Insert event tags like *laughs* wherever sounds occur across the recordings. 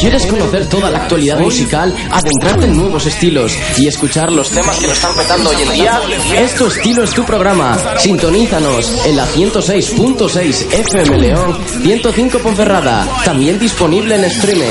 ¿Quieres conocer toda la actualidad musical, adentrarte en nuevos estilos y escuchar los temas que lo están petando hoy en día? Esto Estilo es tu programa. Sintonízanos en la 106.6 FM León, 105 Ponferrada. También disponible en streaming.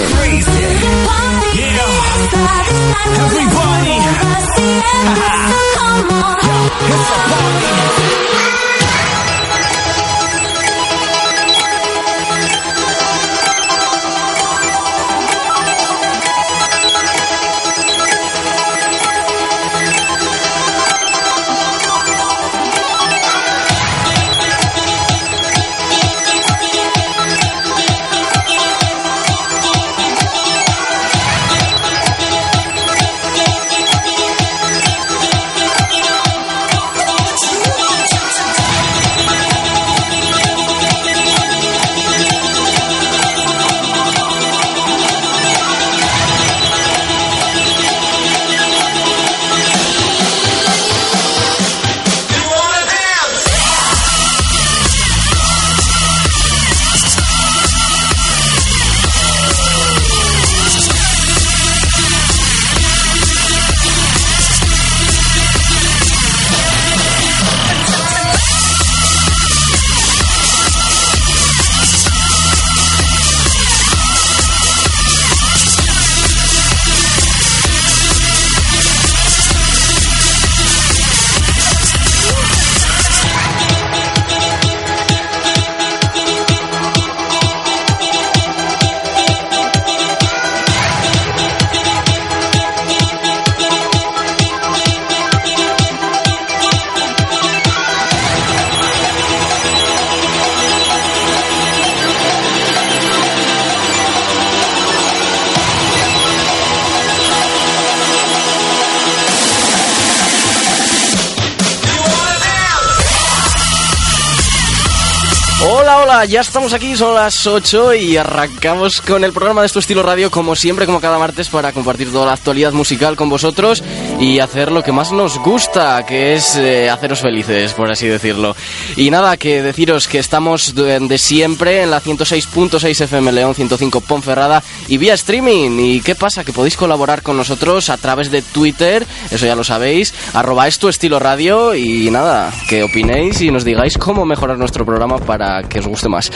Ya estamos aquí, son las 8 y arrancamos con el programa de Esto Estilo Radio, como siempre, como cada martes, para compartir toda la actualidad musical con vosotros y hacer lo que más nos gusta, que es eh, haceros felices, por así decirlo. Y nada, que deciros que estamos de, siempre en la 106.6 FM León, 105 Ponferrada y vía streaming. ¿Y qué pasa? Que podéis colaborar con nosotros a través de Twitter, eso ya lo sabéis, arroba Esto Estilo Radio y nada, que opinéis y nos digáis cómo mejorar nuestro programa para que os guste más.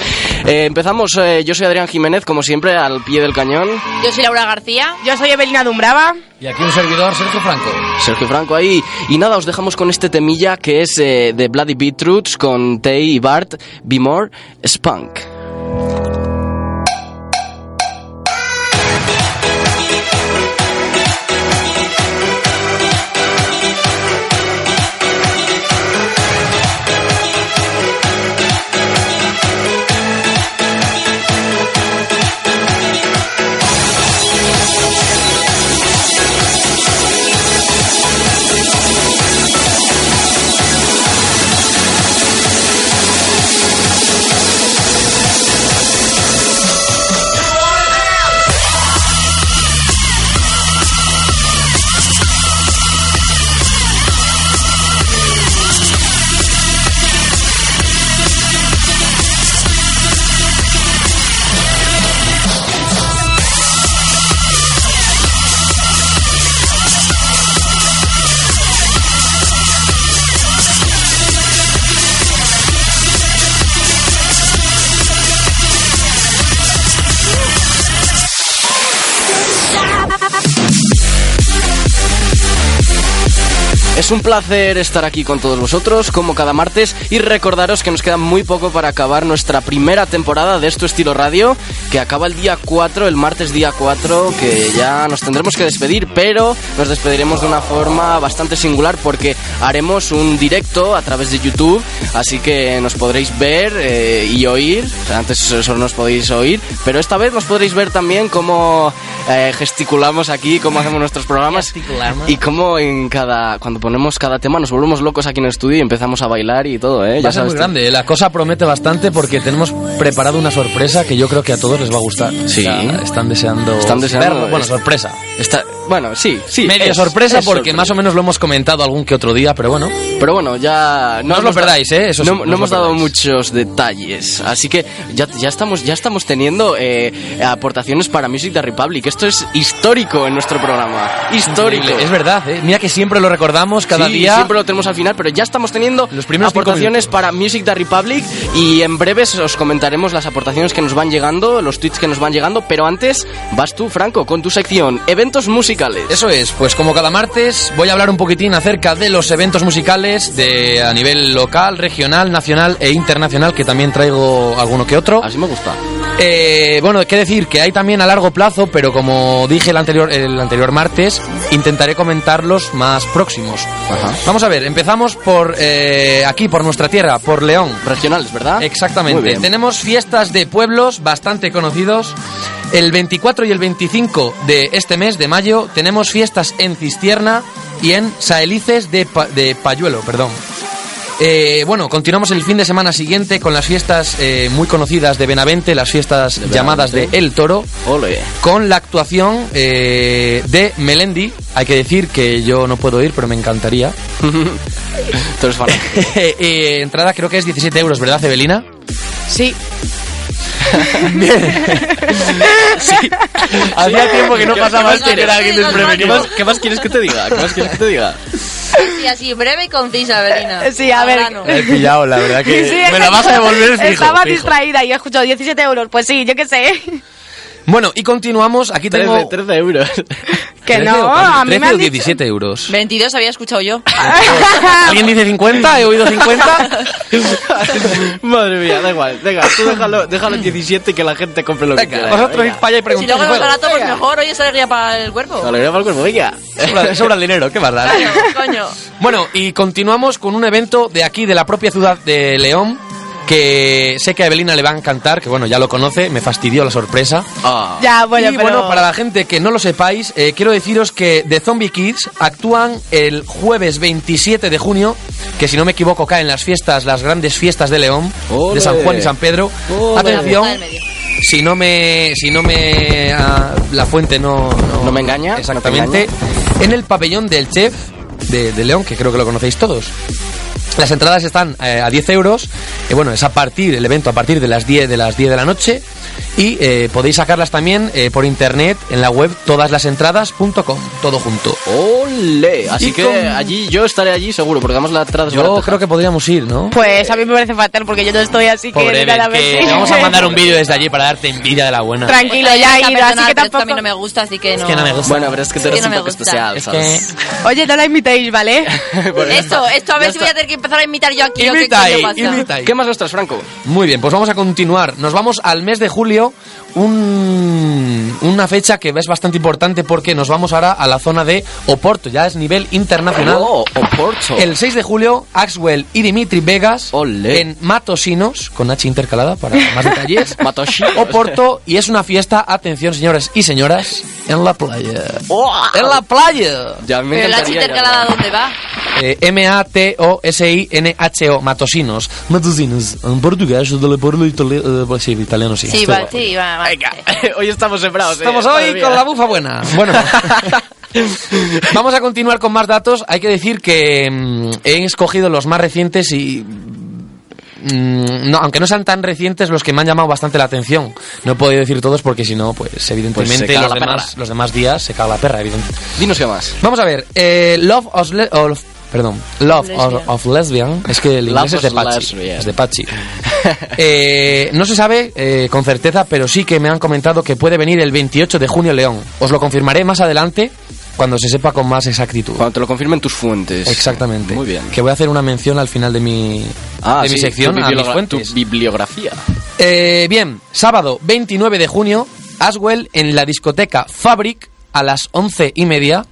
Eh, empezamos, eh, yo soy Adrián Jiménez, como siempre, al pie del cañón. Yo soy Laura García. Yo soy Evelina Dumbrava. Y aquí un servidor, Sergio Franco. Sergio Franco ahí. Y nada, os dejamos con este temilla que es eh, de Bloody Beetroots con Tay y Bart, Be More Spunk. Un placer estar aquí con todos vosotros, como cada martes, y recordaros que nos queda muy poco para acabar nuestra primera temporada de Esto Estilo Radio, que acaba el día 4, el martes día 4, que ya nos tendremos que despedir, pero nos despediremos de una forma bastante singular porque haremos un directo a través de YouTube, así que nos podréis ver eh, y oír, antes solo nos podéis oír, pero esta vez nos podréis ver también como eh, gesticulamos aquí, cómo hacemos nuestros programas y cómo en cada cuando ponemos cada tema nos volvemos locos aquí en el estudio y empezamos a bailar y todo, ¿eh? Va a ser muy grande. La cosa promete bastante porque tenemos preparado una sorpresa que yo creo que a todos les va a gustar. Sí. están deseando, Están deseando verlo. Bueno, es- sorpresa. Está, bueno, sí, sí. Medio es- sorpresa es porque sorpresa. más o menos lo hemos comentado algún que otro día, pero bueno. Pero bueno, ya No os lo perdáis, ¿eh? Eso sí, no, no no os hemos dado muchos detalles, así que ya, ya estamos ya estamos teniendo eh, aportaciones para Music the Republic. Esto es histórico en nuestro programa, histórico. Es verdad, ¿eh? Mira que siempre lo recordamos cada Sí, día. siempre lo tenemos al final, pero ya estamos teniendo Los primeros aportaciones para Music the Republic y en breves os comentaremos las aportaciones que nos van llegando, los tweets que nos van llegando, pero antes vas tú, Franco, con tu sección Eventos Musicales. Eso es, pues como cada martes voy a hablar un poquitín acerca de los eventos musicales de a nivel local, regional, nacional e internacional, que también traigo alguno que otro. Así me gusta. Eh, bueno, qué decir que hay también a largo plazo, pero como dije el anterior, el anterior martes, intentaré comentarlos más próximos. Ajá. Vamos a ver, empezamos por eh, aquí, por nuestra tierra, por León. Regionales, ¿verdad? Exactamente. Tenemos fiestas de pueblos bastante conocidos. El 24 y el 25 de este mes de mayo tenemos fiestas en Cistierna y en Saelices de, Pa- de Payuelo, perdón. Eh, bueno, continuamos el fin de semana siguiente con las fiestas eh, muy conocidas de Benavente, las fiestas Benavente. llamadas de El Toro, Ole. con la actuación eh, de Melendi. Hay que decir que yo no puedo ir, pero me encantaría. *laughs* Tú eres fanático. *laughs* Eh, entrada creo que es 17 euros, ¿verdad, Evelina? Sí. *laughs* Sí. Hacía tiempo que no ¿Qué- pasaba qué esto que era alguien? ¿Qué desprevenido. más, qué más quieres que te diga? ¿Qué más quieres que te diga? Sí, así, breve y concisa, Evelina. Sí, a ver. he pillado, la verdad que *laughs* Sí, me la vas a devolver fijo. Estaba fijo. distraída y he escuchado 17 euros. Pues sí, yo qué sé. Bueno, y continuamos. Aquí tengo 13, 13 euros. *laughs* Que 13 no, o- a mí 13 me o han dicho... 17 euros. 22 había escuchado yo. *laughs* ¿Alguien dice 50? ¿He oído 50? *laughs* Madre mía, da igual. Venga, tú déjalo, déjalo en 17 y que la gente compre lo que Venga, quiera. vosotros ir para allá y Si preguntáis. luego es barato, pues mejor. Oye, es alegría para el cuerpo. Alegría para el cuerpo, venga. Sobra, sobra el dinero, qué da? Coño, coño. Bueno, y continuamos con un evento de aquí, de la propia ciudad de León, que sé que a Evelina le va a encantar, que bueno, ya lo conoce, me fastidió la sorpresa. Ah. Ya, bueno, y pero... bueno, para la gente que no lo sepáis, eh, quiero deciros que The Zombie Kids actúan el jueves 27 de junio, que si no me equivoco caen las fiestas, las grandes fiestas de León, Ole. de San Juan y San Pedro. Ole. Atención, si no me, si no me, ah, la fuente no, No me engaña, exactamente, no en el pabellón del chef de, de León, que creo que lo conocéis todos. Las entradas están eh, a 10 euros. Y bueno, es a partir, el evento a partir de las 10 de las 10 de la noche. Y eh, podéis sacarlas también eh, por internet en la web todaslasentradas.com, todo junto. Ole. Así Y que con- allí, yo estaré allí seguro, porque además la entrada es Yo creo que podríamos ir, ¿no? Pues a mí me parece fatal porque yo no estoy así que... Pobre Eve, nada que te vamos a mandar un *laughs* vídeo desde allí para darte envidia de la buena. Tranquilo, Pues ya he ido, así que tampoco... a mí no me gusta, así que no. que no me gusta. Bueno, pero es que tú eres Sí, no un poco especial, Es ¿sabes? Oye, no la imitéis, ¿vale? *laughs* Esto, esto a ver si voy a tener que empezar a imitar yo aquí. ¿o qué Imita ahí, pasa? imita ahí. ¿Qué más nos traes, Franco? Muy bien, pues vamos a continuar. Nos vamos al mes de julio, un- una fecha que es bastante importante porque nos vamos ahora a la zona de Oporto, ya es nivel internacional. Oh, Oporto. El 6 de julio, Axwell y Dimitri Vegas en Matosinos, con H intercalada para *laughs* más detalles. Matoshi. Oporto, y es una fiesta, atención señores y señoras, en la playa. Oh. ¡En la playa! Ya me Pero la encantaría intercalada, ya. ¿dónde va? Eh, M-A-T-O-S-I-N-H-O, Matosinos. Matosinos, en portugués, de italiano, pues sí, italiano sí. Sí, Esto- va, sí, va, Venga, *laughs* hoy estamos sembrados. eh. Estamos hoy con la bufa buena. Bueno, *laughs* vamos a continuar con más datos. Hay que decir que mm, he escogido los más recientes y... mm, no, aunque no sean tan recientes, los que me han llamado bastante la atención. No he podido decir todos porque si no, pues evidentemente Pues los, demás, perra. los demás días se caga la perra, evidentemente. Dinos qué más. Vamos a ver, eh, Love of, of- perdón, Love Lesbian. of, of Lesbian, es que el inglés es de Pachi, es de Pachi. *laughs* Eh, no se sabe eh, con certeza, pero sí que me han comentado que puede venir el 28 de junio León. Os lo confirmaré más adelante cuando se sepa con más exactitud. Cuando te lo confirmen tus fuentes. Exactamente. Muy bien. Que voy a hacer una mención al final de mi, Ah, de mi sección tu a mis fuentes. Tu bibliografía. Eh, bien, sábado 29 de junio, Aswell en la discoteca Fabric a las once y media.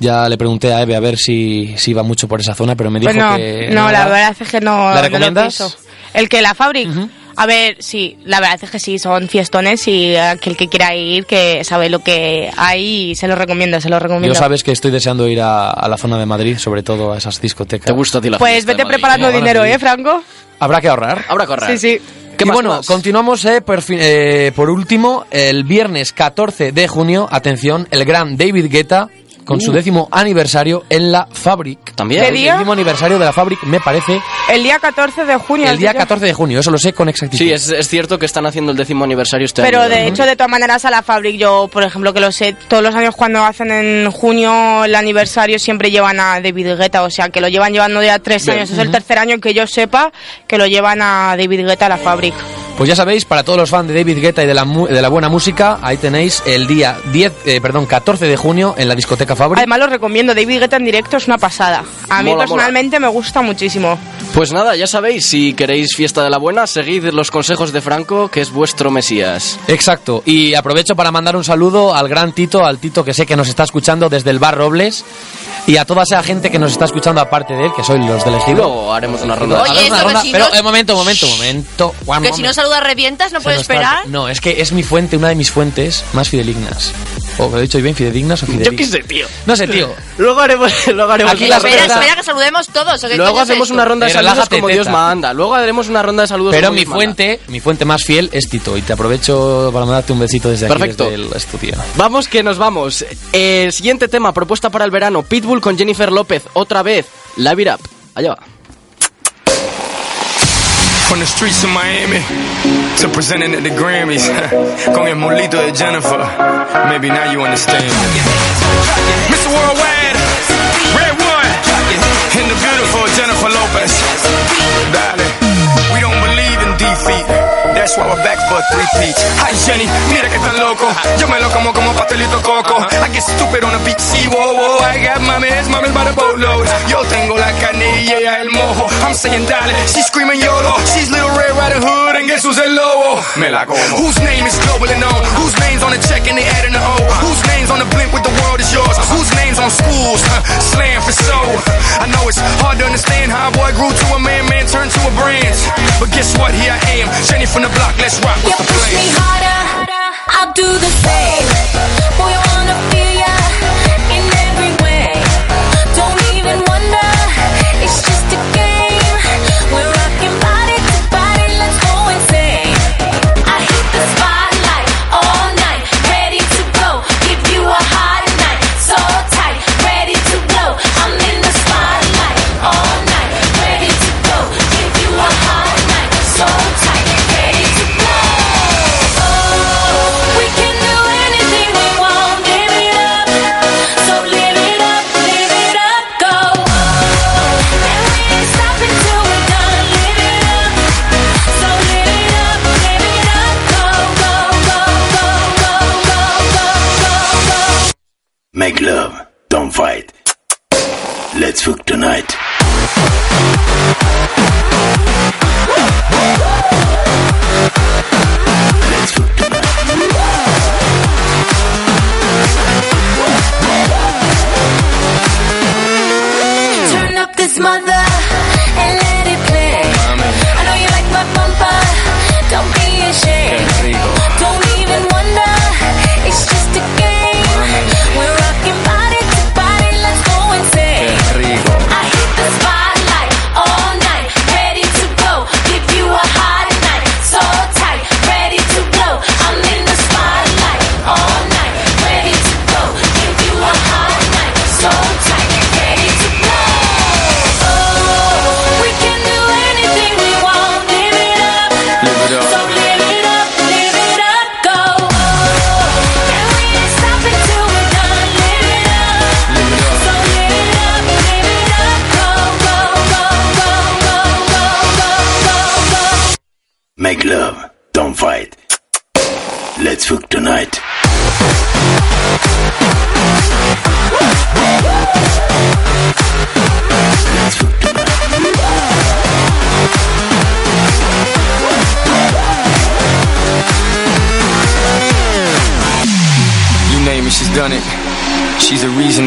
Ya le pregunté a Eve a ver si, si iba mucho por esa zona, pero me dijo Pues no, que... no, la va. verdad es que no. ¿La no lo recomiendas? ¿El que la Fabric? Ujú. A ver, sí, la verdad es que sí, son fiestones y aquel que quiera ir, que sabe lo que hay, se lo recomiendo, se lo Yo recomiendo. sabes que estoy deseando ir a, a la zona de Madrid, sobre todo a esas discotecas. ¿Te gusta a ti la Pues vete preparando Bueno, dinero, sí. ¿eh, Franco? Habrá que ahorrar. Ahora correr. Sí, sí. ¿Qué y más, bueno, más? continuamos eh, por, fin- eh, por último, el viernes 14 de junio, atención, el gran David Guetta con su décimo aniversario en la Fabric. ¿También? ¿Qué El décimo aniversario de la Fabric, me parece, El día 14 de junio. el día dicho. 14 de junio, eso lo sé con exactitud. Sí, es, es cierto que están haciendo el décimo aniversario este Pero año. de ¿no? hecho, de todas maneras, a la Fabric, yo, por ejemplo, que lo sé, todos los años cuando hacen en junio el aniversario siempre llevan a David Guetta, o sea, que lo llevan llevando ya tres Bien. años. Es el tercer año que yo sepa que lo llevan a David Guetta a la Fabric. Pues ya sabéis, para todos los fans de David Guetta y de la, mu- de la buena música, ahí tenéis el día 10, eh, perdón, 14 de junio en la discoteca Fabric. Además, lo recomiendo. David Guetta en directo es una pasada. A mí Mola, personalmente me gusta muchísimo. Pues nada, ya sabéis, si queréis fiesta de la buena, seguid los consejos de Franco, que es vuestro Mesías. Exacto. Y aprovecho para mandar un saludo al gran Tito, al Tito que sé que nos está escuchando desde el bar Robles y a toda esa gente que nos está escuchando aparte de él, que soy los del Ejido. Luego haremos una ronda. Oye, eso una ronda, si pero no- eh, momento, momento, momento. one Que si no moment. saludas revientas, no Se puedes está- esperar. No, es que es mi fuente, una de mis fuentes más fidedignas. O lo he dicho bien, fidedignas o Yo fidedignas. qué sé, tío. No sé, tío. Luego haremos, *laughs* luego haremos Aquí la espera, espera que saludemos todos. ¿o qué Luego es hacemos esto? una ronda de Pero saludos como Dios manda. Luego haremos una ronda de saludos Pero como mi Dios manda. fuente, mi fuente más fiel es Tito y te aprovecho para mandarte un besito desde aquí, Perfecto. desde el estudio. Vamos que nos vamos. El siguiente tema, propuesta para el verano, Pitbull con Jennifer López, otra vez, Live It Up. Allá va. From the streets of Miami to presenting at the Grammys *laughs* con el mulito de Jennifer. Maybe now you understand. Mr. Worldwide, Red One, and the beautiful Jennifer Lopez. Don't in. That's why we're back for three feet. Hi Jenny, mira que tan loco. Yo me lo como como pastelito coco. Uh-huh. I get stupid on the beach, sí, whoa, whoa. I got mames, mames by the boatload. Yo tengo la carne y el mojo. I'm saying dale, she's screaming YOLO. She's Little Red Riding Hood and guess who's el lobo? Me la como. Whose name is globally known? Whose name's on the check and they adding the O? Whose name's on the blimp with the world is yours? Whose name's on schools? Huh, Slam for so. I know it's hard to understand how a boy grew to a man, man turned to a brand. But guess what? Here I am, Jenny from the block. Let's rock. You the push me harder,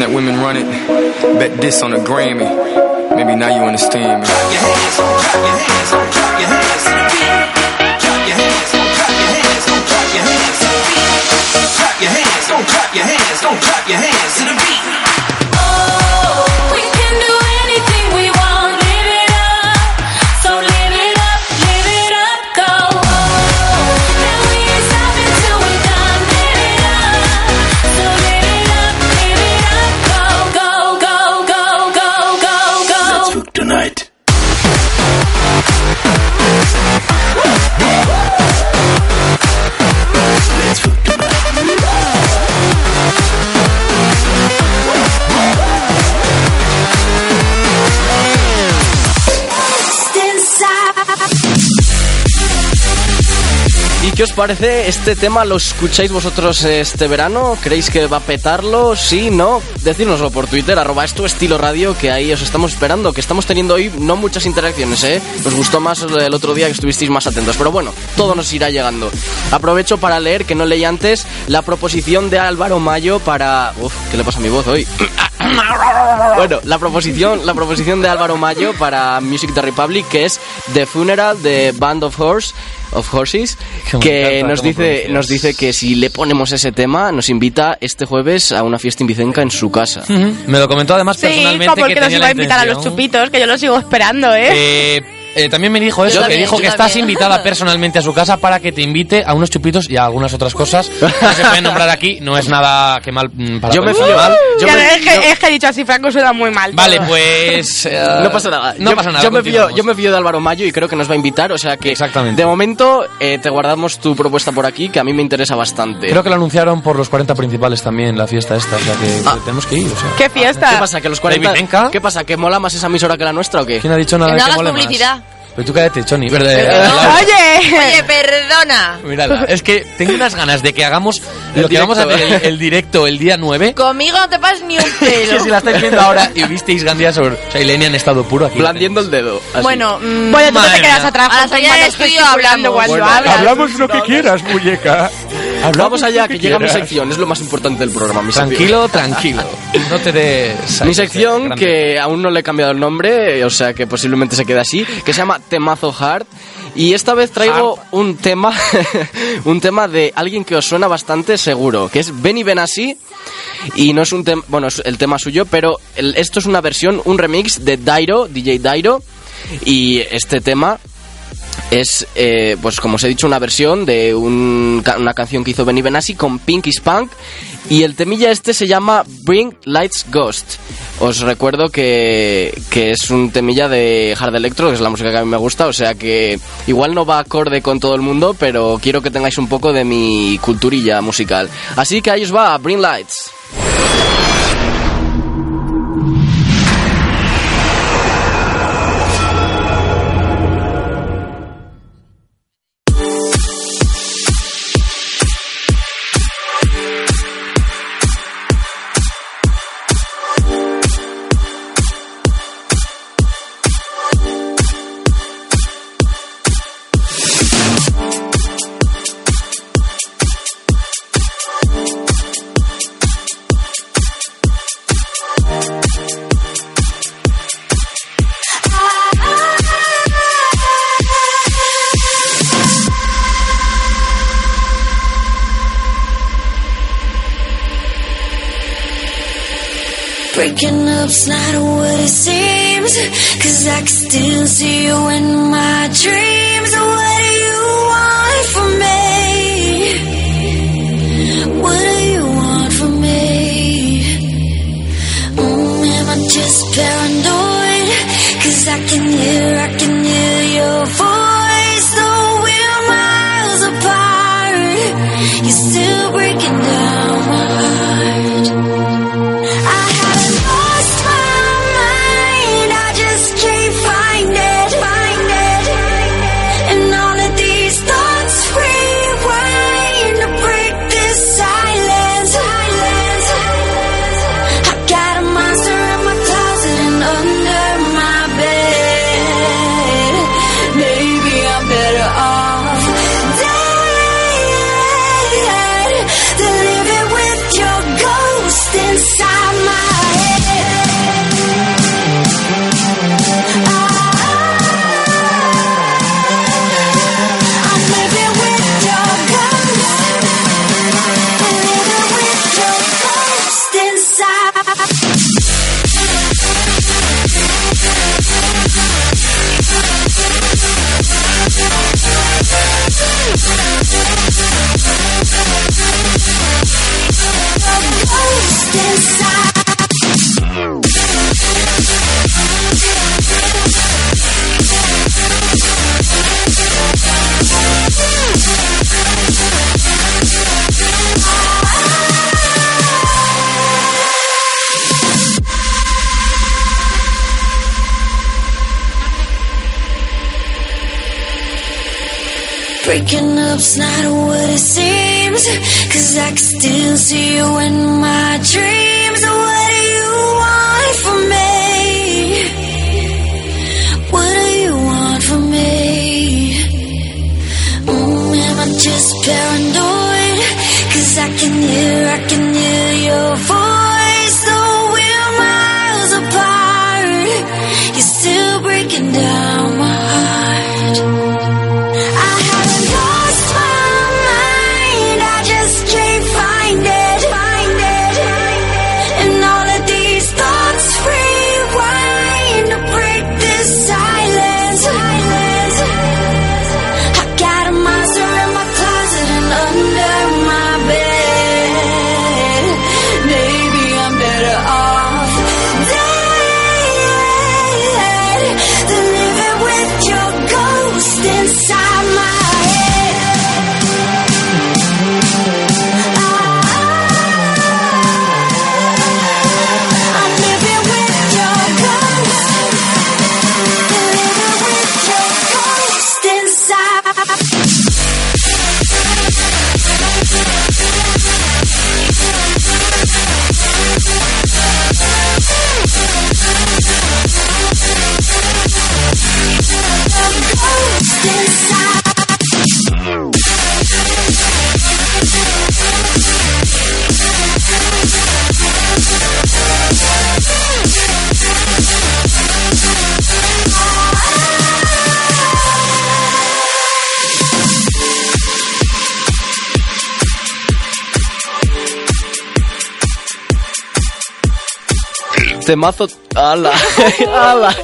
that women run it. Bet this on a Grammy. Maybe now you understand me. Clap your hands, clap your hands, clap your hands. Clap your hands, clap your hands. Clap your hands, clap your hands, don't clap your hands to the beat. Qué os parece este tema? ¿Lo escucháis vosotros este verano? ¿Creéis que va a petarlo? ¿Sí? ¿No? Decírnoslo por Twitter, arroba esto estilo radio, que ahí os estamos esperando, que estamos teniendo hoy no muchas interacciones, ¿eh? Os gustó más el otro día que estuvisteis más atentos, pero bueno, todo nos irá llegando. Aprovecho para leer, que no leí antes, la proposición de Álvaro Mayo para... Uf, ¿qué le pasa a mi voz hoy? *clears throat* Bueno, la proposición, la proposición de Álvaro Mayo para Music the Republic, que es The Funeral de Band of Horse of Horses, Que nos dice, pronuncias. nos dice que si le ponemos ese tema, nos invita este jueves a una fiesta invicenca en su casa. Me lo comentó además Sí, personalmente que que nos iba a invitar a los chupitos, que yo los sigo esperando, ¿eh? Eh, eh, también me dijo eso, Yo que también, dijo que estás también. invitada *laughs* personalmente a su casa para que te invite a unos chupitos y a algunas otras cosas. No se pueden nombrar aquí, no es nada que mal mm, para Yo me fío. mal. Yo Ya, me- es, que, yo- es que he dicho así, Franco, suena muy mal. Vale, todo. pues... *laughs* eh, No pasa nada. No yo, pasa nada. Yo me, fío, yo me fío de Álvaro Mayo y creo que nos va a invitar, o sea que Exactamente. de momento eh, te guardamos tu propuesta por aquí, que a mí me interesa bastante. Creo que lo anunciaron por los 40 principales también, la fiesta esta, o sea que Ah. tenemos que ir, o sea. ¿Qué fiesta? ¿Qué pasa? ¿Que los 40... Vicenca? ¿Qué pasa? ¿Que mola más esa emisora que la nuestra o qué? ¿Quién ha dicho nada Que de no que hagas mole más? Pero tú cállate, Choni. Verde, Oye, Oye, perdona. Mírala, es que tengo unas ganas de que hagamos lo que vamos a hacer el, el directo el día 9. Conmigo no te pasas ni un *laughs* Que pelo. si la estáis viendo ahora y visteis Gandía sobre... O sea, Ilenia en estado puro aquí. Blandiendo el dedo. así. Bueno, mm, bueno, tú Madre te quedas atrás A la salida del estudio hablamos. cuando Bueno, hablas. Hablamos lo que quieras, muñeca. Vamos allá, que llega mi sección, es lo más importante del programa. Mi sección. Tranquilo, tranquilo. *laughs* No te des... Mi sección, que aún no le he cambiado el nombre, o sea que posiblemente se quede así, que se llama Temazo Hard. Y esta vez traigo un tema, *laughs* un tema de alguien que os suena bastante seguro, que es Benny Benassi. Y no es un tema, bueno, es el tema suyo, pero el- esto es una versión, un remix de Dairo, DJ Dairo. Y este tema es, eh, pues como os he dicho, una versión de una canción que hizo Benny Benassi con Pinky Spunk. Y el temilla este se llama Bring Lights Ghost. Os recuerdo que, que es un temilla de hard electro, que es la música que a mí me gusta, o sea que igual no va acorde con todo el mundo, pero quiero que tengáis un poco de mi culturilla musical. Así que ahí os va, Bring Lights. Up's not what it seems. Cause I can still see you in my dreams. Temazo. ¡Hala! ¡Hala! *laughs*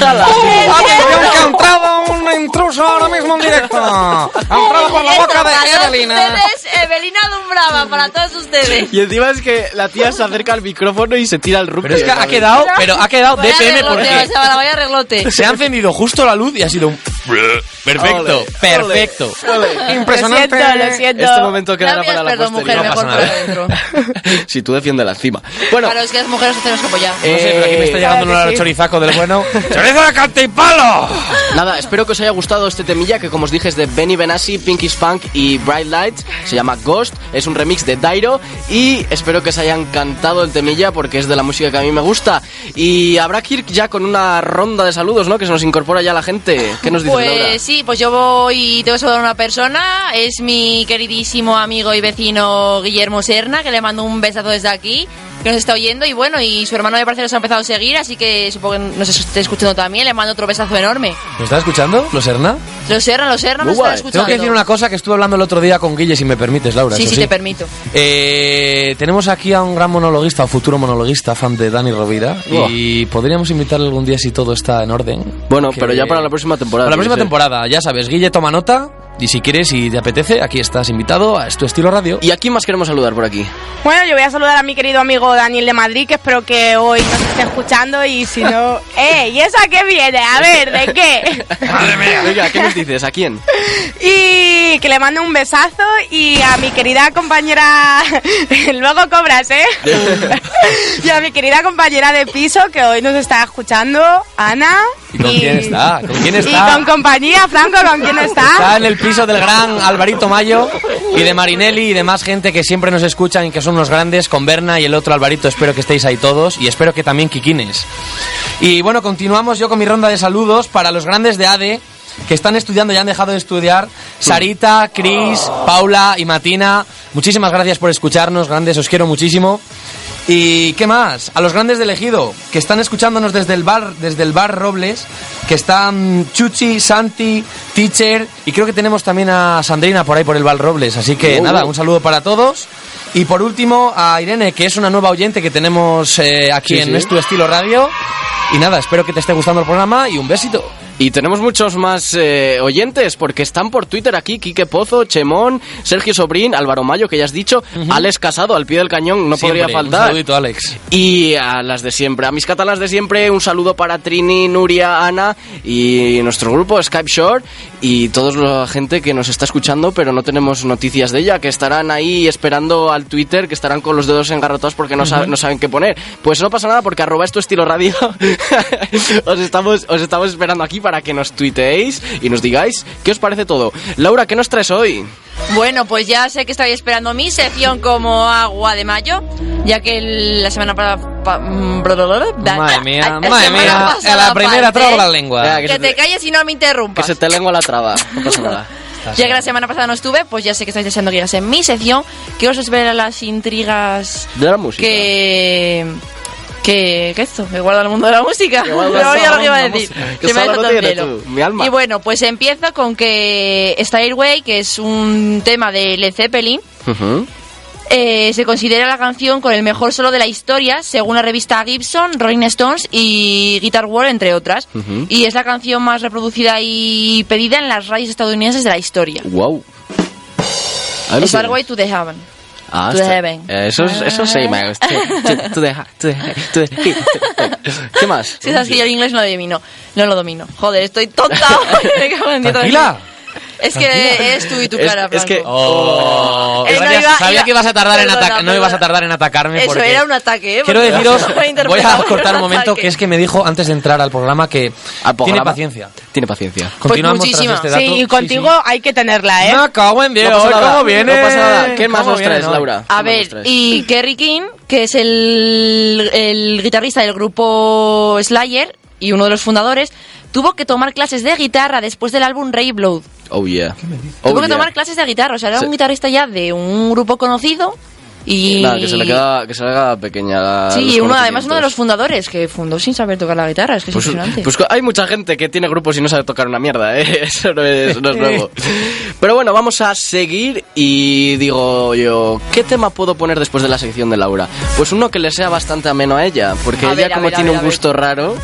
¡Hala! ¡Atención que ha entrado un intruso ahora mismo en directo! *laughs* Ha entrado por la boca de Para Para todos ustedes. Y encima es que la tía se acerca al micrófono y se tira el rugby. Pero es que ha quedado, pero ha quedado Vaya DPM reglote, porque o sea, vaya reglote. se ha encendido justo la luz y ha sido un... Perfecto, Ole, perfecto. Lo Impresionante. siento, lo siento. Este momento quedará para la perdón, mujer, posteridad. mejor pasa por nada. dentro. *laughs* si tú defiendes la encima. Bueno, Claro, es que las mujeres tenemos que apoyar. No sé, pero aquí me está eh, llegando un sí. chorizaco del bueno. *laughs* ¡Chorizo de cante y palo! Nada, espero que os haya gustado este temilla que como os dije es de Benny Benassi, Pinky Spunk y Bright Lights. Se llama Ghost, es un remix de Dairo y espero que os haya encantado el temilla porque es de la música que a mí me gusta. Y habrá que ir ya con una ronda de saludos, ¿no? Que se nos incorpora ya la gente. ¿Qué nos dice Laura? Pues sí, pues yo voy y te voy a saludar a una persona. Es mi queridísimo amigo y vecino Guillermo Serna, que le mando un besazo desde aquí, que nos está oyendo. Y bueno, y su hermano me parece que nos ha empezado a seguir, así que supongo que nos esté escuchando también. Le mando otro besazo enorme. ¿Me estás escuchando, los Serna? Los Serna, los Serna me Muy están guay. escuchando. Tengo que decir una cosa que estuve hablando el otro día con Guille, si me permites, Laura. Sí, eso sí, te permito. Eh, tenemos aquí a un gran monologuista, o futuro monologuista, fan de Dani Rovira. Y podríamos invitarle algún día si todo está en orden. Bueno, Que- pero ya para la próxima temporada. Para la próxima temporada, ya sabes, Guille toma nota. Y si quieres y te apetece, aquí estás invitado a Es tu estilo radio. ¿Y a quién más queremos saludar por aquí? Bueno, yo voy a saludar a mi querido amigo Daniel de Madrid, que espero que hoy nos esté escuchando y si no... *laughs* ¡Eh! ¿Y eso a qué viene? A ver, ¿de qué? *laughs* Madre mía. Venga, ¿qué nos dices? ¿A quién? Y que le mande un besazo y a mi querida compañera... *laughs* Luego cobras, ¿eh? y a mi querida compañera de piso que hoy nos está escuchando, Ana. ¿Y con quién está? ¿Con quién Y está? con compañía, Franco, ¿con quién está? Está en el piso del gran Alvarito Mayo y de Marinelli y de más gente que siempre nos escuchan y que son unos grandes, con Berna y el otro Alvarito. Espero que estéis ahí todos y espero que también Kikines. Y bueno, continuamos yo con mi ronda de saludos para los grandes de ADE que están estudiando y han dejado de estudiar. Sarita, Cris, Paula y Matina, muchísimas gracias por escucharnos, grandes, os quiero muchísimo. ¿Y qué más? A los grandes del ejido, que están escuchándonos desde el bar, desde el bar Robles, que están Chuchi, Santi, Teacher, y creo que tenemos también a Sandrina por ahí por el bar Robles. Así que Oh, nada, un saludo para todos. Y por último, a Irene, que es una nueva oyente que tenemos eh, aquí Sí, en sí. Es tu estilo radio. Y nada, espero que te esté gustando el programa y un besito. Y tenemos muchos más eh, oyentes porque están por Twitter aquí Quique Pozo, Chemón, Sergio Sobrín, Álvaro Mayo, que ya has dicho, Alex Casado, al pie del cañón, no Siempre, podría Un faltar. saludito, Alex. Y a las de siempre, a mis catalas de siempre, un saludo para Trini, Nuria, Ana y nuestro grupo Skype Shore y toda la gente que nos está escuchando, pero no tenemos noticias de ella, que estarán ahí esperando al Twitter, que estarán con los dedos engarrotados porque no, saben, no saben qué poner. Pues no pasa nada porque arroba esto estilo radio *laughs* os, estamos, os estamos esperando aquí para que nos tuiteéis y nos digáis qué os parece todo. Laura, ¿qué nos traes hoy? Bueno, pues ya sé que estáis esperando mi sección como agua de mayo, ya que la semana pasada... Madre mía, madre mía. A la primera traba la lengua. Ya, que Que te te- calles y no me Que interrumpas. se te lengua la traba, no pasa nada. *laughs* Ya que la semana pasada no estuve, pues ya sé que estáis deseando que llegase mi sección, que os espera las intrigas De la música. que... Que, que esto, que guarda el mundo de la música. *laughs* Que No lo que iba a decir. Que me pelo. tú, mi alma. Y bueno, pues empiezo con que Stairway, que es un tema de Led Zeppelin, eh, se considera la canción con el mejor solo de la historia, según la revista Gibson, Rolling Stones y Guitar World, entre otras. Y es la canción más reproducida y pedida en las radios estadounidenses de la historia. Wow. Tienes. to the Heaven. Ah, to the está- heaven. eh, Eso, es- eso sí me gusta. To- to the to the- to the- ¿Qué más? Si es así, el inglés no lo domino. No lo domino. Joder, estoy tonta. *laughs* Me cago en diez. Tranquila. Es que es tú y tu Es- cara, es que-. Oh, Eh, no sabía, iba- sabía iba- que ibas a tardar en atacar, no ibas a tardar en atacarme Eso porque era un ataque, ¿eh? Quiero deciros, *laughs* voy a cortar un momento que es que me dijo antes de entrar al programa que Al programa. tiene paciencia. Tiene paciencia. Continuamos tras muchísima. este dato. Sí, y contigo hay que tenerla, ¿eh? Me cago en Dios, No pasa nada, ¿cómo viene? no pasa nada. ¿Qué más ¿Cómo nos traes? Laura? A ¿Qué más ver, y Kerry King, que es el, el guitarrista del grupo Slayer y uno de los fundadores, tuvo que tomar clases de guitarra después del álbum Ray Blood. Oh yeah. tuvo Oh, que yeah. tomar clases de guitarra, o sea, era Sí. un guitarrista ya de un grupo conocido y... Nada, que se le queda, que se le haga pequeña. Sí, uno, además uno de los fundadores que fundó sin saber tocar la guitarra, es que es Pues, impresionante. pues hay mucha gente que tiene grupos y no sabe tocar una mierda, ¿eh? *laughs* Eso no es, no es nuevo. Pero bueno, vamos a seguir y digo yo, ¿qué tema puedo poner después de la sección de Laura? Pues uno que le sea bastante ameno a ella, porque A ella ver, como ver, tiene ver, un gusto raro,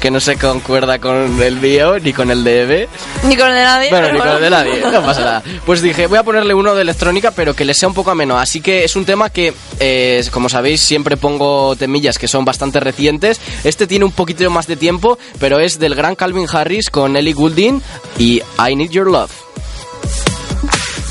que no se concuerda con el mío ni con el de Eve. Ni con el de nadie. Bueno, ni con el de nadie, no *laughs* pasa nada. Pues dije, voy a ponerle uno de electrónica, pero que le sea un poco ameno. Así que es un tema que, eh, como sabéis, siempre pongo temillas que son bastante recientes. Este tiene un poquito más de tiempo, pero es del gran Calvin Harris con Ellie Goulding y I Need Your Love.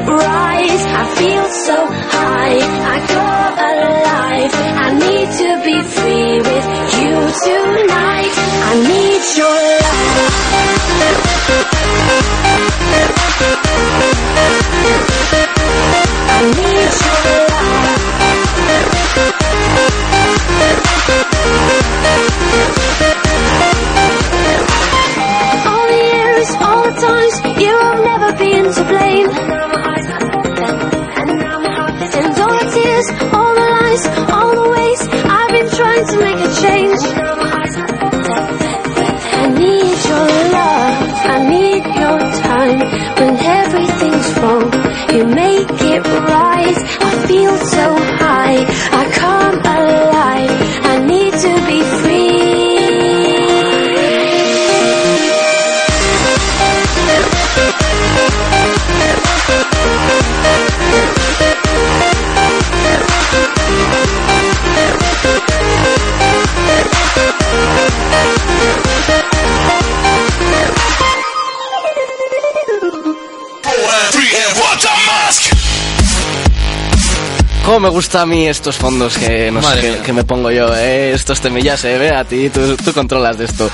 Make it right. I feel dejó ¿Cómo me gusta a mí estos fondos que, no sé, Madre que, me pongo yo? Eh? Estos temillas, eh, ve, a ti, tú, tú controlas de esto.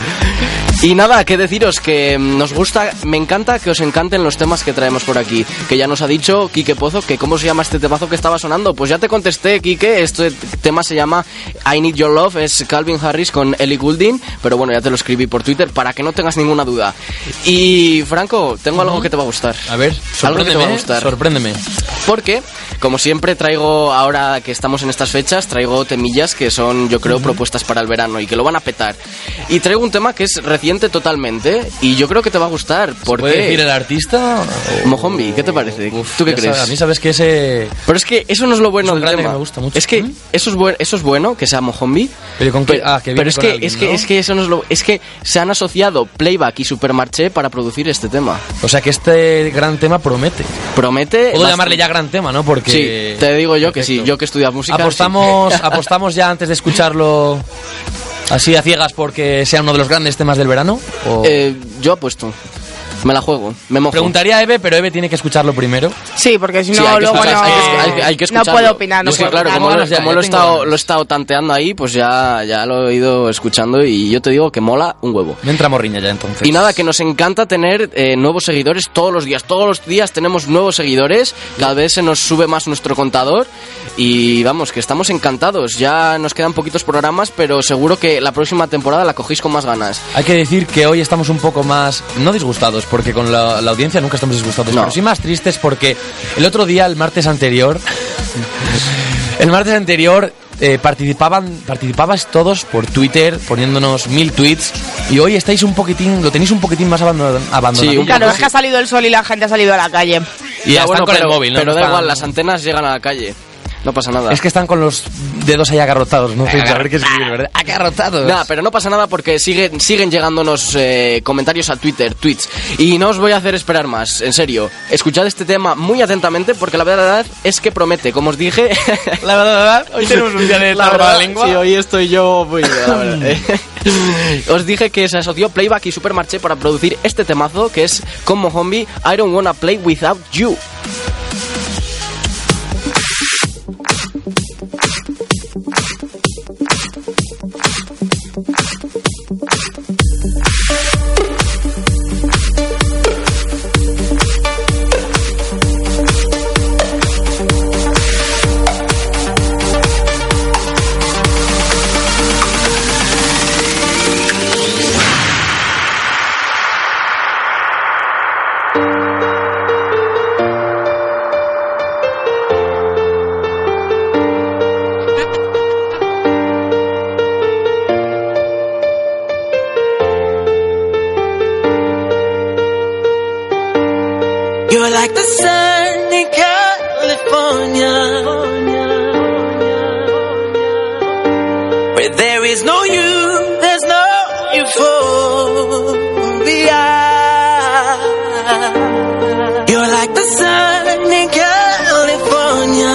Y nada, que deciros que mm, nos gusta, me encanta que os encanten los temas que traemos por aquí. Que ya nos ha dicho Quique Pozo que cómo se llama este temazo que estaba sonando. Pues ya te contesté, Quique, este tema se llama I Need Your Love, es Calvin Harris con Ellie Goulding, pero bueno, ya te lo escribí por Twitter para que no tengas ninguna duda. Y Franco, tengo algo que te va a gustar. A ver, Algo que te va a sorpréndeme, gustar. sorpréndeme. Porque, como siempre, traigo, ahora que estamos en estas fechas, traigo temillas que son, yo creo, propuestas para el verano y que lo van a petar. Y traigo un tema que es reciente totalmente y yo creo que te va a gustar. ¿Puede Porque. decir el artista? o- Mojombi, ¿qué te parece? Uf, ¿Tú qué crees? sabes, a mí sabes que ese... Pero es que eso no es lo bueno del tema. que me gusta mucho. Es que ¿Mm? eso es, buen- eso es bueno, que sea Mojombi. Pero con ah, que viene pero es con que alguien, es que ¿no? es que eso no es lo es que se han asociado Playback y Supermarché para producir este tema. O sea que este gran tema promete. Promete Puedo bastante- llamarle ya gran tema, ¿no? Porque... Sí, te digo yo que sí, yo que he estudiado música. apostamos, sí. *laughs* apostamos ya antes de escucharlo así a ciegas porque sea uno de los grandes temas del verano. ¿O- Eh, yo apuesto. Me la juego, me mojo. Preguntaría a Eve, pero Eve tiene que escucharlo primero. Sí, porque si no, Sí, hay que luego escuchar- no, hay que- hay que- hay que no escucharlo. puedo opinar. No es que, puedo claro, opinar. como, lo, ganas ya, como ya lo he tengo estado, ganas. lo he estado tanteando ahí, pues ya, ya lo he ido escuchando y yo te digo que mola un huevo. Me entra morriña ya entonces. Y nada, que nos encanta tener eh, nuevos seguidores todos los días. Todos los días tenemos nuevos seguidores. Cada vez se nos sube más nuestro contador. Y vamos, que estamos encantados. Ya nos quedan poquitos programas, pero seguro que la próxima temporada la cogéis con más ganas. Hay que decir que hoy estamos un poco más, no disgustados, porque con la, la audiencia nunca estamos disgustados, No. pero sí más tristes porque el otro día, el martes anterior, el martes anterior eh, participaban, participabais todos por Twitter poniéndonos mil tweets y hoy estáis un poquitín, lo tenéis un poquitín más abandonado. un Claro, es que ha salido el sol y la gente ha salido a la calle. y ya Ya, están bueno, con pero, el móvil, ¿no? pero da igual, las antenas llegan a la calle. No pasa nada. Es que están con los dedos ahí agarrotados, no sé saber qué escribir, ¿verdad? *laughs* Agarrotados. Nada, pero no pasa nada porque siguen, siguen llegándonos eh, comentarios a Twitter, tweets. Y no os voy a hacer esperar más, en serio. Escuchad este tema muy atentamente porque la verdad es que promete. Como os dije, *laughs* La verdad, hoy tenemos un día de *laughs* la verdad, lengua. sí, hoy estoy yo muy bien, la verdad. eh. Os dije que se asoció Playback y Supermarché para producir este temazo que es como Zombie I Don't Wanna Play Without You. California, where there is no you, there's no euphoria. You're like the sun in California,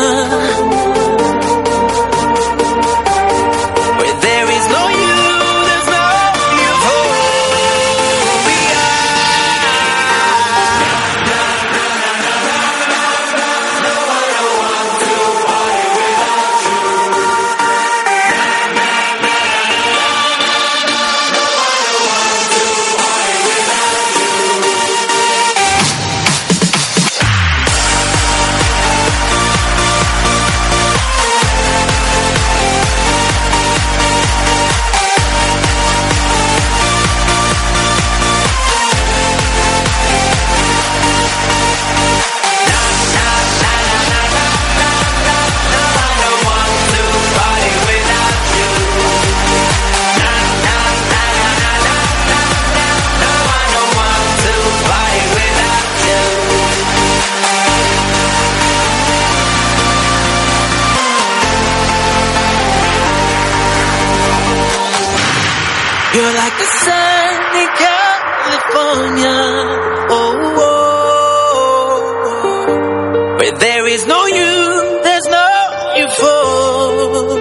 where there is no you, there's no euphoria.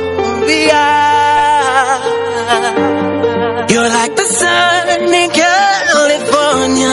You're like the sun in California.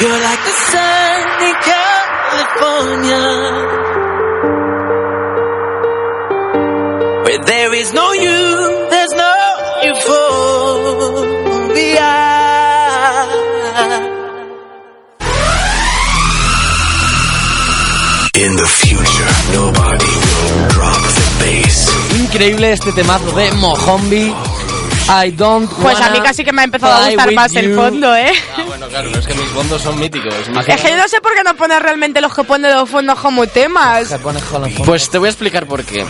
You're like the sun in California. Where there is no you, there's no euphoria. In the future, nobody will drop the bass. Increíble este temazo de Mohombi. I don't Pues a mí casi que me ha empezado a gustar más el fondo, ¿eh? Ah, bueno, claro, es que mis fondos son míticos. Es que yo no sé por qué no pone realmente los que pone los fondos como temas. Pues te voy a explicar por qué.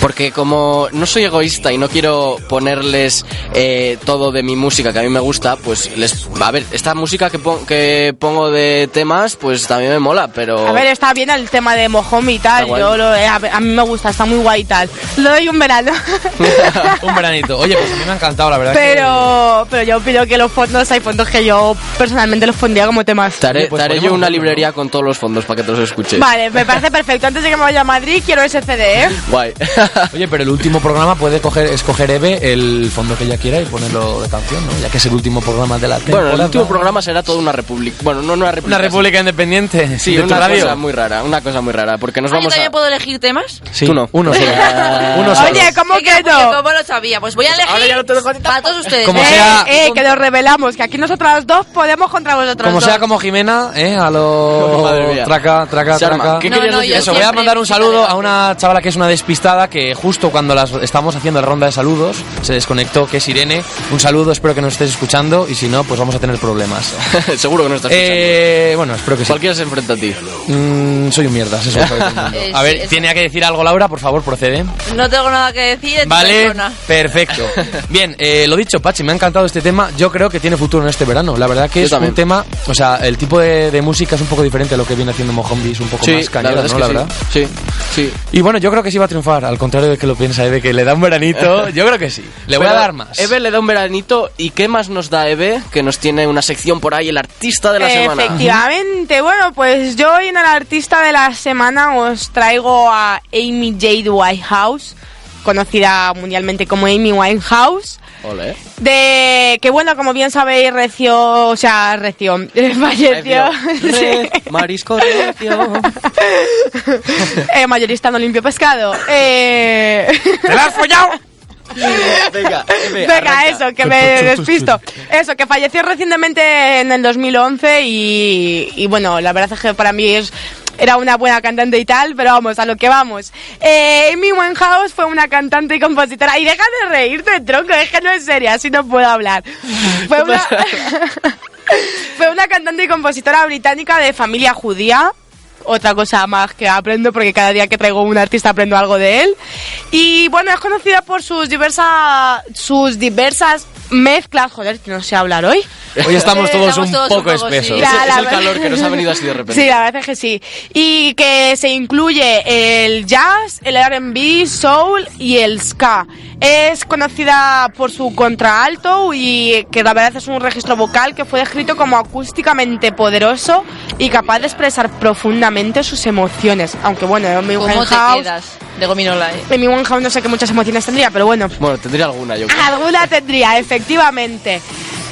Porque como no soy egoísta y no quiero ponerles eh, todo de mi música que a mí me gusta, pues les... A ver, esta música que, pon- que pongo de temas, pues también me mola, pero... A ver, está bien el tema de Mohomi y tal. Yo lo, eh, a, mí me gusta, está muy guay y tal. Lo doy un verano. *laughs* un veranito. Oye, pues a mí me ha encantado, la verdad. pero, pero yo opino que los fondos, hay fondos que yo personalmente los pondría como temas. Te haré, pues te haré yo una librería con todos los fondos para que te los escuches. Vale, me parece perfecto. Antes de que me vaya a Madrid, quiero ese CD, ¿eh? Guay. *laughs* Oye, pero el último programa puede coger, escoger Eve el fondo que ella quiera y ponerlo de canción, ¿no? Ya que es el último programa de la temporada. bueno, el último programa será toda una república. Bueno, no una república. Una república independiente. Sí, de tu una radio. cosa muy rara, una cosa muy rara, porque nos Ah, ¿yo vamos también a... puedo elegir temas? Sí, Tú no. Uno solo. *laughs* Uno solo. Oye, ¿cómo que no? ¿Cómo lo sabía? Pues voy a elegir para todos ustedes. Como eh, sea- eh, que nos revelamos, que aquí nosotros dos podemos contra vosotros Como dos. sea como Jimena, ¿eh? A lo... *laughs* Traca, traca, traca. ¿qué No, no, decir? Eso, voy a mandar un saludo a una chavala que es una despistada que justo cuando las estamos haciendo la ronda de saludos se desconectó, que es Irene. Un saludo, espero que nos estés escuchando y si no, pues vamos a tener problemas. *laughs* Seguro que no estás escuchando. Eh, bueno, espero que sí. Cualquiera se enfrenta a ti. Mm, soy un mierdas, eso. *laughs* Eh, A ver, tiene que decir algo Laura, por favor, procede. No tengo nada que decir Vale, persona. perfecto. *laughs* Bien, eh, lo dicho, Pachi, me ha encantado este tema. Yo creo que tiene futuro en este verano. La verdad que Yo es también. un tema, o sea, el tipo de, de música es un poco diferente a lo que viene haciendo Mohombi, es un poco más cañero, es ¿no? que La sí. verdad. Sí, sí. Y bueno, yo creo que sí va a triunfar, al contrario de que lo piensa Eve, que le da un veranito. *laughs* Yo creo que sí. Le voy a dar más. Eve le da un veranito. ¿Y qué más nos da Eve? Que nos tiene una sección por ahí, el artista de la semana. Efectivamente, bueno, pues yo hoy en el artista de la semana os traigo a Amy Jade Whitehouse, conocida mundialmente como Amy Winehouse. Ole. De que bueno, como bien sabéis, reció, o sea, reció, *laughs* falleció. *laughs* Marisco recio. *laughs* Eh, mayorista no limpio pescado. Eh... ¡Te la has follado! Venga, Venga, eso, que me despisto. Eso, que falleció recientemente en el 2011 y, y bueno, la verdad es que para mí es, era una buena cantante y tal, pero vamos, a lo que vamos. Eh, Amy Winehouse fue una cantante y compositora. Y deja de reírte, tronco, es que no es seria, así no puedo hablar. *laughs* Fue una, *laughs* fue una cantante y compositora británica de familia judía otra cosa más que aprendo porque cada día que traigo un artista aprendo algo de él. Y bueno, es conocida por sus diversas sus diversas mezclas, joder, que no sé hablar hoy. Hoy estamos Eh, todos estamos un todos poco un poco, sí. espesos. Es, la el calor que nos ha venido así de repente. Sí, la verdad es que sí. Y que se incluye el jazz, el R&B, soul y el ska. Es conocida por su contraalto y que la verdad es un registro vocal que fue descrito como acústicamente poderoso y capaz de expresar profundamente sus emociones. Aunque bueno, Amy ¿Cómo te Winehouse, quedas de gominola, eh? Amy Winehouse no sé qué muchas emociones tendría, pero bueno. Bueno, tendría alguna yo creo. Alguna tendría, efectivamente.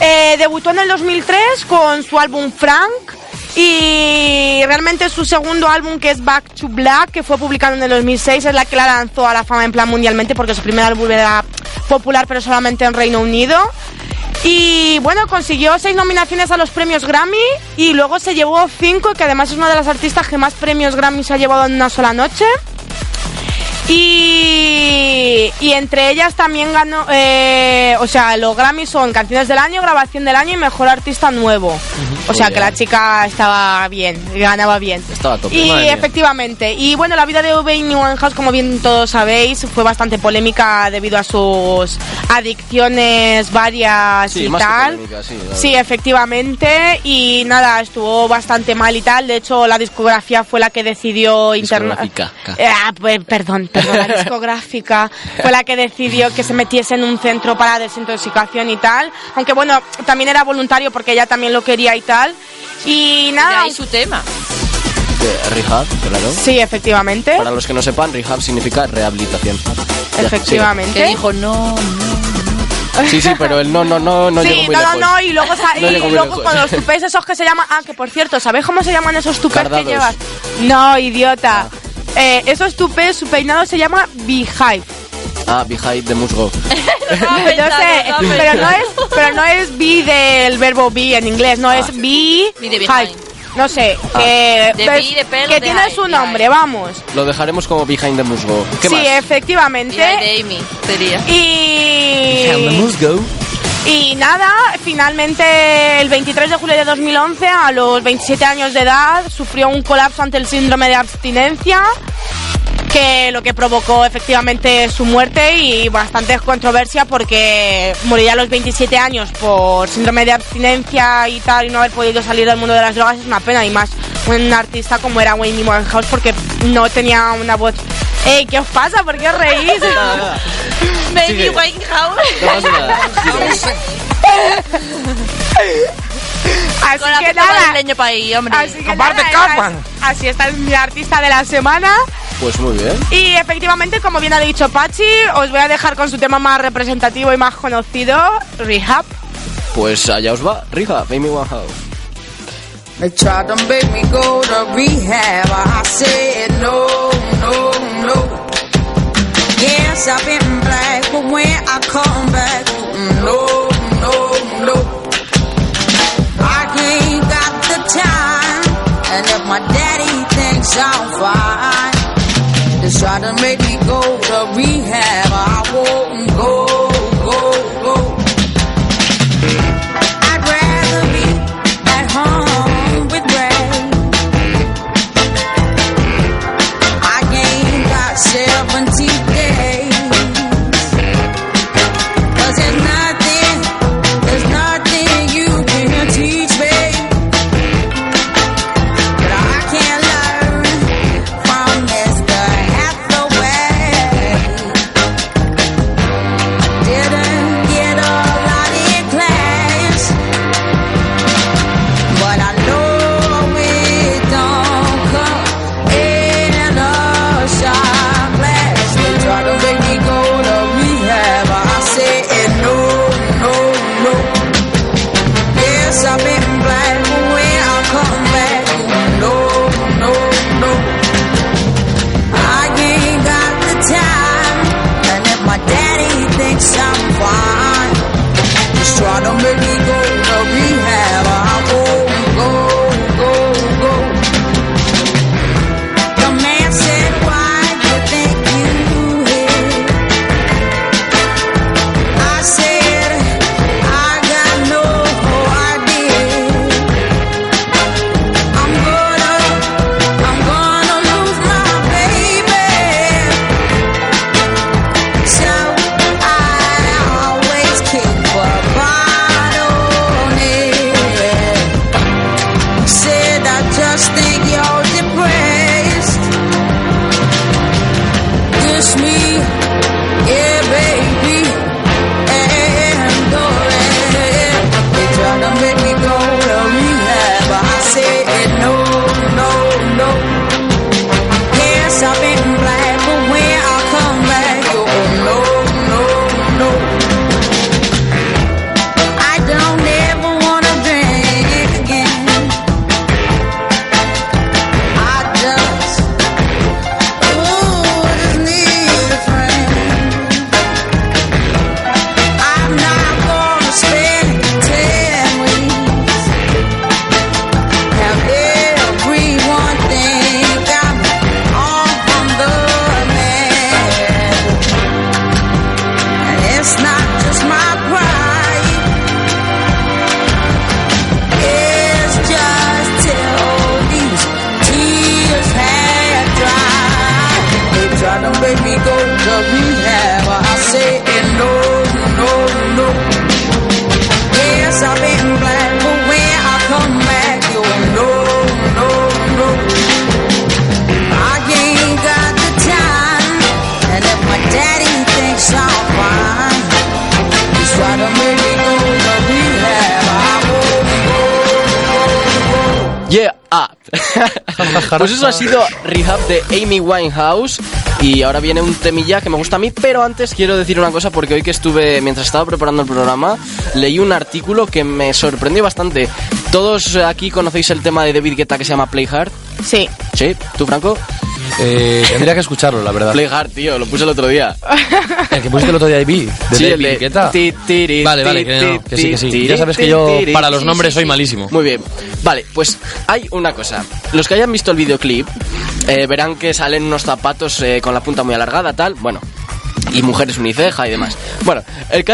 Eh, debutó en el 2003 con su álbum Frank Y realmente su segundo álbum, que es Back to Black, que fue publicado en el 2006, es la que la lanzó a la fama en plan mundialmente, porque su primer álbum era popular, pero solamente en Reino Unido. Y bueno, consiguió seis nominaciones a los premios Grammy y luego se llevó cinco, que además es una de las artistas que más premios Grammy se ha llevado en una sola noche. Y, y entre ellas también ganó, eh, o sea, los Grammy son canciones del año, grabación del año y mejor artista nuevo. O sea, que la chica estaba bien, ganaba bien. Estaba a tope. Y efectivamente, y bueno, la vida de Amy Winehouse, como bien todos sabéis, fue bastante polémica debido a sus adicciones varias Sí, y más que tal. polémica, sí, efectivamente, y nada, estuvo bastante mal y tal. De hecho, la discografía fue la que decidió internar. Discográfica. Ah, pues, perdón, perdón, la discográfica fue la que decidió que se metiese en un centro para desintoxicación y tal. Aunque bueno, también era voluntario porque ella también lo quería y tal. Y Y nada. ahí su tema. De Rehab, claro. Sí, efectivamente. Para los que no sepan, rehab significa rehabilitación. Ya, Efectivamente. Que dijo no, sigue. Sí, sí, pero el no, no, no, no llegó sí, muy no, no, lejos. no, y luego, *laughs* No y llegó luego con los tupés esos que se llaman... Ah, que por cierto, ¿sabéis cómo se llaman esos tupés que llevas? No, idiota. Eh, esos tupés, su peinado se llama Beehive. Ah, behind the musgo. *laughs* No *laughs* sé, pero no es, pero no es be del verbo be en inglés, no es be, Be de behind. No sé, Ah. que, De ves- be, de pelo, que de tiene hive, su de nombre, hive. vamos. Lo dejaremos como behind the musgo. ¿Qué sí, más? efectivamente. de Amy sería. Y, musgo. Y nada, finalmente el 23 de julio de 2011, a los 27 años de edad, sufrió un colapso ante el síndrome de abstinencia, que lo que provocó efectivamente su muerte y bastante controversia porque morir a los 27 años por síndrome de abstinencia y tal y no haber podido salir del mundo de las drogas es una pena y más un artista como era Wayne Winehouse porque no tenía una voz. Ey, ¿qué os pasa? ¿Por qué os reís? *laughs* Baby. Winehouse. No pasa nada. Así Con la que nada. madrileño pa' ahí, hombre. Así que nada, Así está es mi artista de la semana. Pues muy bien. Y efectivamente, como bien ha dicho Pachi, os voy a dejar con su tema más representativo y más conocido, Rehab. Pues allá os va. Rehab, Amy Winehouse. They tried to make me go to rehab. I said no, no, no. Yes, I've been black, but when I come back, mm, no, no, no. I ain't got the time, and if my daddy thinks I'm fine, they try to make me go to rehab. I won't go, pues eso ha sido Rehab de Amy Winehouse. Y ahora viene un temilla que me gusta a mí, pero antes quiero decir una cosa porque hoy que estuve, mientras estaba preparando el programa, leí un artículo que me sorprendió bastante. Todos aquí conocéis el tema de David Guetta que se llama Play Hard. Sí. ¿Sí? ¿Tú, Franco? Eh, tendría que escucharlo, la verdad. Play Hard, tío, lo puse el otro día. El que pusiste el otro día de B, de Sí, el de ti, tiri, Vale, vale, que, no, que sí, que sí. Ya sabes que yo para los nombres soy malísimo. Muy bien. Vale, pues hay una cosa. Los que hayan visto el videoclip eh, verán que salen unos zapatos eh, con la punta muy alargada, tal. Bueno, y mujeres uniceja y demás. Bueno, el